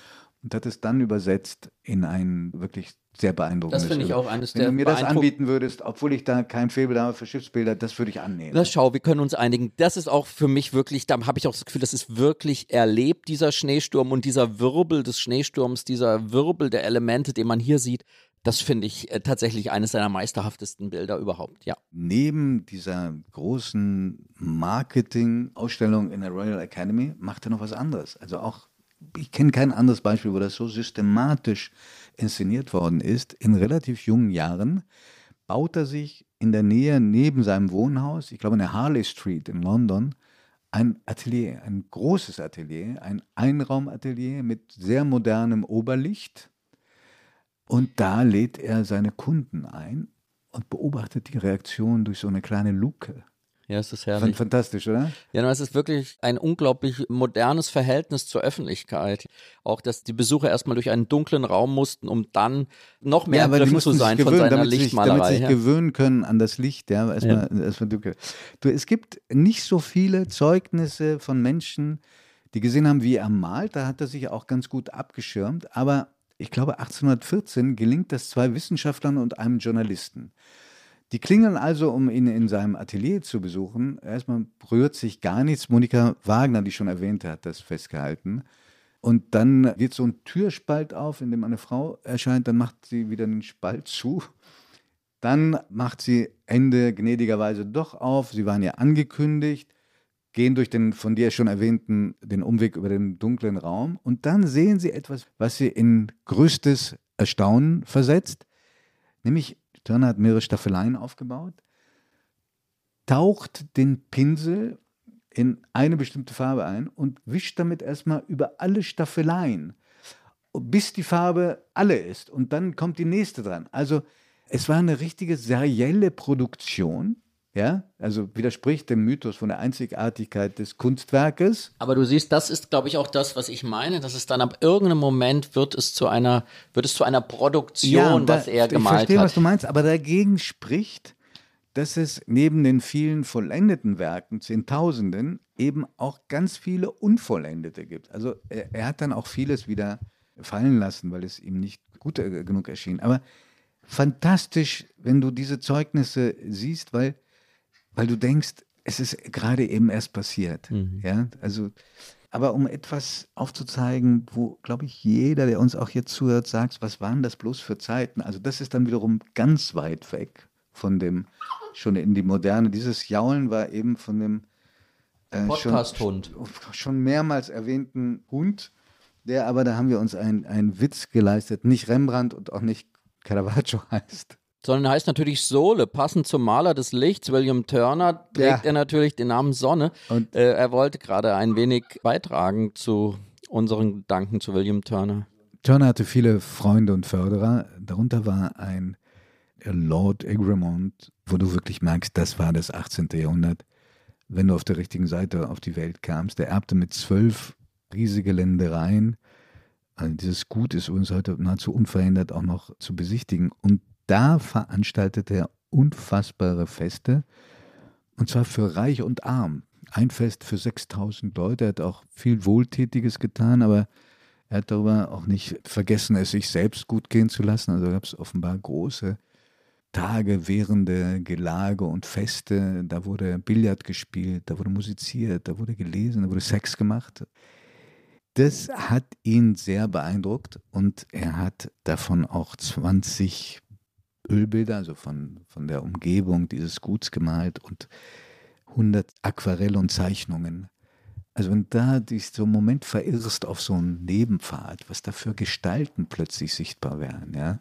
A: Und hat es dann übersetzt in ein wirklich sehr beeindruckendes.
B: Das finde ich auch eines
A: Wenn der. Wenn du mir das anbieten würdest, obwohl ich da kein Faible habe für Schiffsbilder, das würde ich annehmen.
B: Na schau, wir können uns einigen. Das ist auch für mich wirklich, da habe ich auch das Gefühl, das ist wirklich erlebt, dieser Schneesturm und dieser Wirbel des Schneesturms, dieser Wirbel der Elemente, den man hier sieht. Das finde ich äh, tatsächlich eines seiner meisterhaftesten Bilder überhaupt, ja.
A: Neben dieser großen Marketing-Ausstellung in der Royal Academy macht er noch was anderes. Also auch, ich kenne kein anderes Beispiel, wo das so systematisch inszeniert worden ist. In relativ jungen Jahren baut er sich in der Nähe neben seinem Wohnhaus, ich glaube in der Harley Street in London, ein Atelier, ein großes Atelier, ein Einraumatelier mit sehr modernem Oberlicht und da lädt er seine Kunden ein und beobachtet die Reaktion durch so eine kleine Luke.
B: Ja, es ist herrlich.
A: Fantastisch, oder?
B: Ja, es ist wirklich ein unglaublich modernes Verhältnis zur Öffentlichkeit. Auch, dass die Besucher erstmal durch einen dunklen Raum mussten, um dann noch mehr ja, ergriffen zu sein
A: gewöhnen,
B: von seiner
A: damit
B: Lichtmalerei.
A: Sich, damit sie sich gewöhnen können an das Licht, ja, erstmal, ja. erstmal dunkel. Du, es gibt nicht so viele Zeugnisse von Menschen, die gesehen haben, wie er malt. Da hat er sich auch ganz gut abgeschirmt. Aber ich glaube 1814, gelingt das zwei Wissenschaftlern und einem Journalisten. Die klingeln also, um ihn in seinem Atelier zu besuchen. Erstmal rührt sich gar nichts. Monika Wagner, die schon erwähnte, hat das festgehalten. Und dann geht so ein Türspalt auf, in dem eine Frau erscheint. Dann macht sie wieder den Spalt zu. Dann macht sie Ende gnädigerweise doch auf. Sie waren ja angekündigt gehen durch den von dir schon erwähnten, den Umweg über den dunklen Raum und dann sehen sie etwas, was sie in größtes Erstaunen versetzt, nämlich Turner hat mehrere Staffeleien aufgebaut, taucht den Pinsel in eine bestimmte Farbe ein und wischt damit erstmal über alle Staffeleien, bis die Farbe alle ist. Und dann kommt die nächste dran. Also es war eine richtige serielle Produktion ja, also widerspricht dem Mythos von der Einzigartigkeit des Kunstwerkes.
B: Aber du siehst, das ist, glaube ich, auch das, was ich meine, dass es dann ab irgendeinem Moment wird es zu einer, wird es zu einer Produktion, ja, da, was er gemalt
A: hat. Ich verstehe,
B: hat.
A: was du meinst, aber dagegen spricht, dass es neben den vielen vollendeten Werken, Zehntausenden, eben auch ganz viele unvollendete gibt. Also er, er hat dann auch vieles wieder fallen lassen, weil es ihm nicht gut äh, genug erschien. Aber fantastisch, wenn du diese Zeugnisse siehst, weil weil du denkst, es ist gerade eben erst passiert. Mhm. Ja, also, aber um etwas aufzuzeigen, wo, glaube ich, jeder, der uns auch jetzt zuhört, sagt, was waren das bloß für Zeiten? Also, das ist dann wiederum ganz weit weg von dem, schon in die Moderne. Dieses Jaulen war eben von dem
B: äh, Podcast-Hund.
A: Schon, schon mehrmals erwähnten Hund, der aber, da haben wir uns einen Witz geleistet, nicht Rembrandt und auch nicht Caravaggio heißt
B: sondern heißt natürlich Sohle. Passend zum Maler des Lichts, William Turner, trägt ja. er natürlich den Namen Sonne. Und äh, er wollte gerade ein wenig beitragen zu unseren Gedanken zu William Turner.
A: Turner hatte viele Freunde und Förderer. Darunter war ein Lord Egremont, wo du wirklich merkst, das war das 18. Jahrhundert. Wenn du auf der richtigen Seite auf die Welt kamst, der erbte mit zwölf riesige Ländereien. Also dieses Gut ist uns heute nahezu unverändert auch noch zu besichtigen. Und da veranstaltet er unfassbare Feste, und zwar für Reich und Arm. Ein Fest für 6000 Leute, er hat auch viel Wohltätiges getan, aber er hat darüber auch nicht vergessen, es sich selbst gut gehen zu lassen. Also gab es offenbar große Tage währende Gelage und Feste. Da wurde Billard gespielt, da wurde musiziert, da wurde gelesen, da wurde Sex gemacht. Das hat ihn sehr beeindruckt und er hat davon auch 20 Ölbilder, also von, von der Umgebung dieses Guts gemalt und 100 Aquarelle und Zeichnungen. Also wenn da dich so einen Moment verirrst auf so einen Nebenpfad, was da für Gestalten plötzlich sichtbar wären, ja.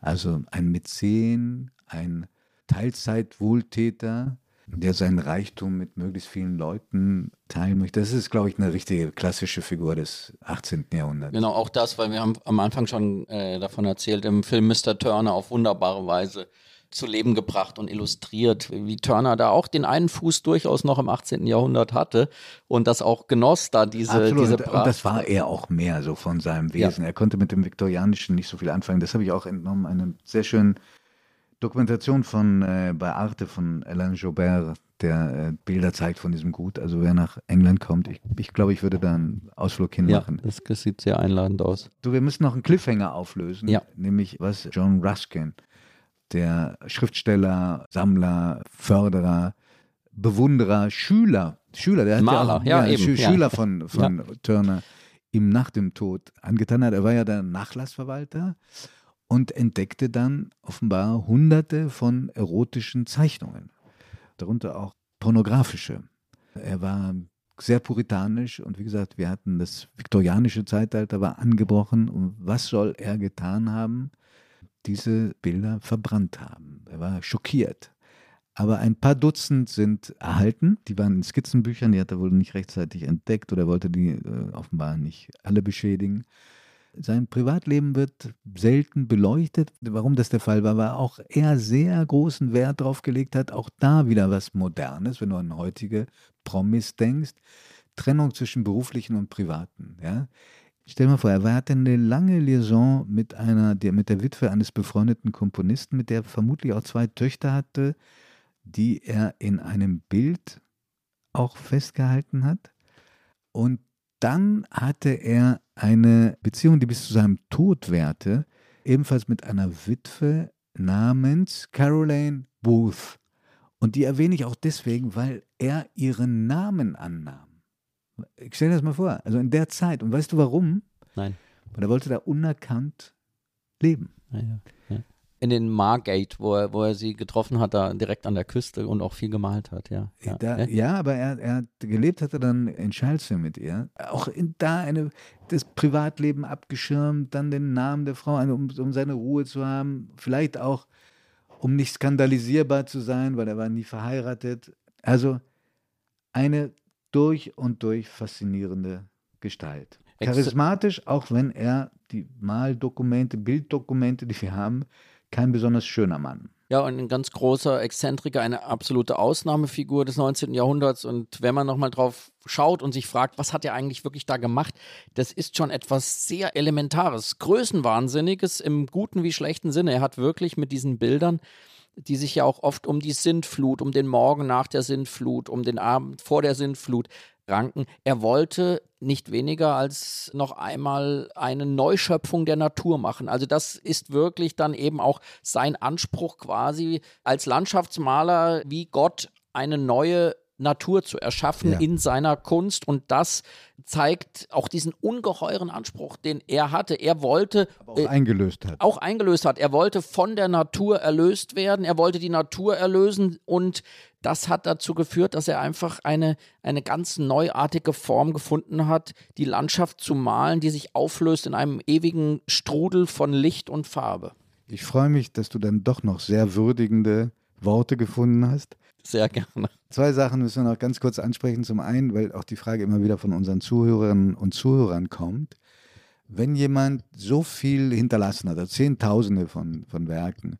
A: Also ein Mäzen, ein Teilzeitwohltäter, der seinen Reichtum mit möglichst vielen Leuten teilen möchte. Das ist, glaube ich, eine richtige klassische Figur des 18. Jahrhunderts.
B: Genau, auch das, weil wir haben am Anfang schon äh, davon erzählt, im Film Mr. Turner auf wunderbare Weise zu Leben gebracht und illustriert, wie Turner da auch den einen Fuß durchaus noch im 18. Jahrhundert hatte und das auch genoss, da diese,
A: Absolut.
B: diese
A: Und das war er auch mehr so von seinem Wesen. Ja. Er konnte mit dem Viktorianischen nicht so viel anfangen. Das habe ich auch entnommen, eine sehr schöne Dokumentation von äh, bei Arte von Alain Jobert, der äh, Bilder zeigt von diesem Gut. Also wer nach England kommt, ich, ich glaube, ich würde da einen Ausflug hinmachen.
B: Ja, das sieht sehr einladend aus.
A: Du, wir müssen noch einen Cliffhanger auflösen, ja. nämlich was John Ruskin der Schriftsteller, Sammler, Förderer, Bewunderer, Schüler, Schüler, der
B: Maler, ja, ja,
A: ja eben, Schüler ja. von, von Turner ihm nach dem Tod angetan hat. Er war ja der Nachlassverwalter und entdeckte dann offenbar hunderte von erotischen Zeichnungen, darunter auch pornografische. Er war sehr puritanisch und wie gesagt, wir hatten das viktorianische Zeitalter war angebrochen und was soll er getan haben? diese Bilder verbrannt haben. Er war schockiert. Aber ein paar Dutzend sind erhalten. Die waren in Skizzenbüchern, die hat er wohl nicht rechtzeitig entdeckt oder wollte die äh, offenbar nicht alle beschädigen. Sein Privatleben wird selten beleuchtet. Warum das der Fall war, war auch er sehr großen Wert darauf gelegt hat, auch da wieder was Modernes, wenn du an heutige Promis denkst. Trennung zwischen beruflichen und privaten. Ja? Stell dir mal vor, er hatte eine lange Liaison mit einer, der, mit der Witwe eines befreundeten Komponisten, mit der er vermutlich auch zwei Töchter hatte, die er in einem Bild auch festgehalten hat. Und dann hatte er eine Beziehung, die bis zu seinem Tod währte, ebenfalls mit einer Witwe namens Caroline Booth. Und die erwähne ich auch deswegen, weil er ihren Namen annahm. Ich stell dir das mal vor. Also in der Zeit. Und weißt du warum?
B: Nein.
A: Weil er wollte da unerkannt leben.
B: Ja, ja, ja. In den Margate, wo er, wo er sie getroffen hat, da direkt an der Küste und auch viel gemalt hat, ja.
A: Ja, da, ja aber er, er hat gelebt hatte dann in Charleston mit ihr. Auch in, da eine, das Privatleben abgeschirmt, dann den Namen der Frau, um, um seine Ruhe zu haben. Vielleicht auch, um nicht skandalisierbar zu sein, weil er war nie verheiratet. Also eine durch und durch faszinierende Gestalt. Charismatisch, auch wenn er die Maldokumente, Bilddokumente, die wir haben, kein besonders schöner Mann.
B: Ja, und ein ganz großer Exzentriker, eine absolute Ausnahmefigur des 19. Jahrhunderts. Und wenn man nochmal drauf schaut und sich fragt, was hat er eigentlich wirklich da gemacht, das ist schon etwas sehr Elementares, Größenwahnsinniges im guten wie schlechten Sinne. Er hat wirklich mit diesen Bildern die sich ja auch oft um die Sintflut, um den Morgen nach der Sintflut, um den Abend vor der Sintflut ranken. Er wollte nicht weniger als noch einmal eine Neuschöpfung der Natur machen. Also das ist wirklich dann eben auch sein Anspruch quasi als Landschaftsmaler, wie Gott eine neue Natur zu erschaffen ja. in seiner Kunst. Und das zeigt auch diesen ungeheuren Anspruch, den er hatte. Er wollte.
A: auch äh, eingelöst hat.
B: Auch eingelöst hat. Er wollte von der Natur erlöst werden. Er wollte die Natur erlösen. Und das hat dazu geführt, dass er einfach eine, eine ganz neuartige Form gefunden hat, die Landschaft zu malen, die sich auflöst in einem ewigen Strudel von Licht und Farbe.
A: Ich freue mich, dass du dann doch noch sehr würdigende Worte gefunden hast.
B: Sehr gerne.
A: Zwei Sachen müssen wir noch ganz kurz ansprechen. Zum einen, weil auch die Frage immer wieder von unseren Zuhörerinnen und Zuhörern kommt. Wenn jemand so viel hinterlassen hat, also Zehntausende von, von Werken,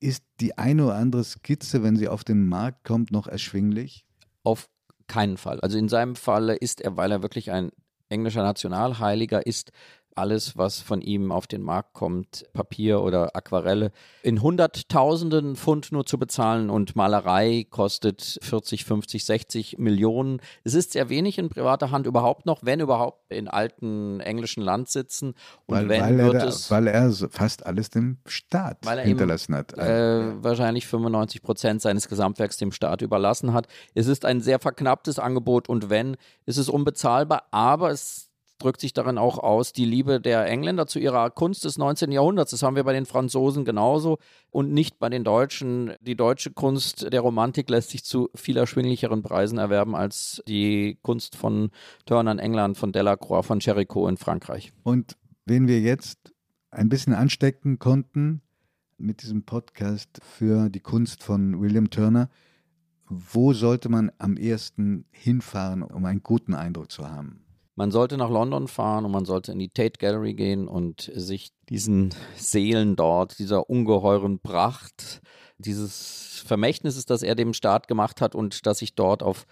A: ist die eine oder andere Skizze, wenn sie auf den Markt kommt, noch erschwinglich?
B: Auf keinen Fall. Also in seinem Fall ist er, weil er wirklich ein englischer Nationalheiliger ist alles, was von ihm auf den Markt kommt, Papier oder Aquarelle, in Hunderttausenden Pfund nur zu bezahlen und Malerei kostet 40, 50, 60 Millionen. Es ist sehr wenig in privater Hand überhaupt noch, wenn überhaupt in alten englischen Landsitzen. Und
A: weil,
B: wenn
A: weil,
B: wird
A: er,
B: es,
A: weil er fast alles dem Staat
B: er
A: hinterlassen hat.
B: äh, wahrscheinlich 95 Prozent seines Gesamtwerks dem Staat überlassen hat. Es ist ein sehr verknapptes Angebot und wenn, ist es unbezahlbar, aber es drückt sich darin auch aus, die Liebe der Engländer zu ihrer Kunst des 19. Jahrhunderts. Das haben wir bei den Franzosen genauso und nicht bei den Deutschen. Die deutsche Kunst der Romantik lässt sich zu viel erschwinglicheren Preisen erwerben als die Kunst von Turner in England, von Delacroix, von Chérico in Frankreich.
A: Und wen wir jetzt ein bisschen anstecken konnten mit diesem Podcast für die Kunst von William Turner, wo sollte man am ehesten hinfahren, um einen guten Eindruck zu haben?
B: Man sollte nach London fahren und man sollte in die Tate Gallery gehen und sich diesen Seelen dort, dieser ungeheuren Pracht, dieses Vermächtnisses, das er dem Staat gemacht hat und das sich dort auf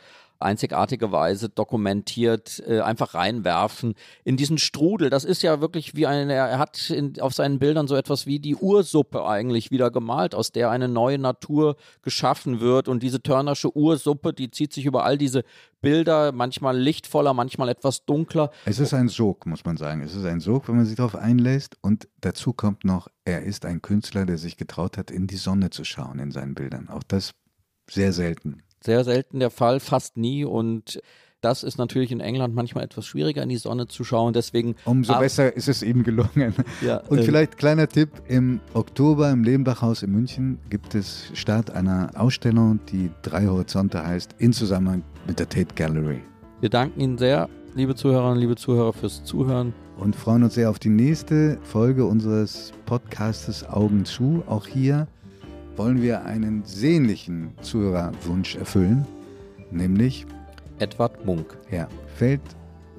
B: einzigartige Weise dokumentiert, äh, einfach reinwerfen in diesen Strudel. Das ist ja wirklich wie eine, er hat in, auf seinen Bildern so etwas wie die Ursuppe eigentlich wieder gemalt, aus der eine neue Natur geschaffen wird. Und diese Turnersche Ursuppe, die zieht sich über all diese Bilder, manchmal lichtvoller, manchmal etwas dunkler.
A: Es ist ein Sog, muss man sagen. Es ist ein Sog, wenn man sich darauf einlässt. Und dazu kommt noch, er ist ein Künstler, der sich getraut hat, in die Sonne zu schauen in seinen Bildern. Auch das sehr selten.
B: Sehr selten der Fall, fast nie. Und das ist natürlich in England manchmal etwas schwieriger, in die Sonne zu schauen. Deswegen.
A: Umso besser ist es ihm gelungen.
B: Ja,
A: Und
B: äh,
A: vielleicht kleiner Tipp, im Oktober im Lebenbachhaus in München gibt es Start einer Ausstellung, die Drei Horizonte heißt, in Zusammenhang mit der Tate Gallery.
B: Wir danken Ihnen sehr, liebe Zuhörerinnen, liebe Zuhörer, fürs Zuhören.
A: Und freuen uns sehr auf die nächste Folge unseres Podcastes Augen zu. Auch hier wollen wir einen sehnlichen Zuhörerwunsch erfüllen, nämlich,
B: Edward Munk.
A: ja, fällt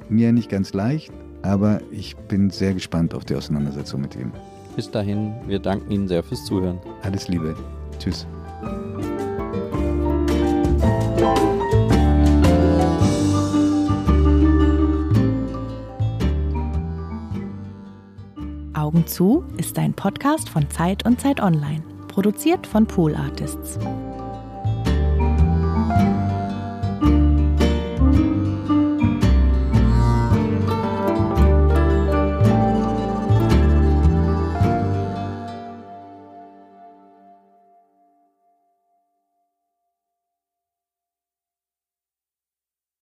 A: mir nicht ganz leicht, aber ich bin sehr gespannt auf die Auseinandersetzung mit ihm.
B: Bis dahin, wir danken Ihnen sehr fürs Zuhören.
A: Alles Liebe. Tschüss.
C: Augen zu ist ein Podcast von Zeit und Zeit Online, produziert von Pool Artists.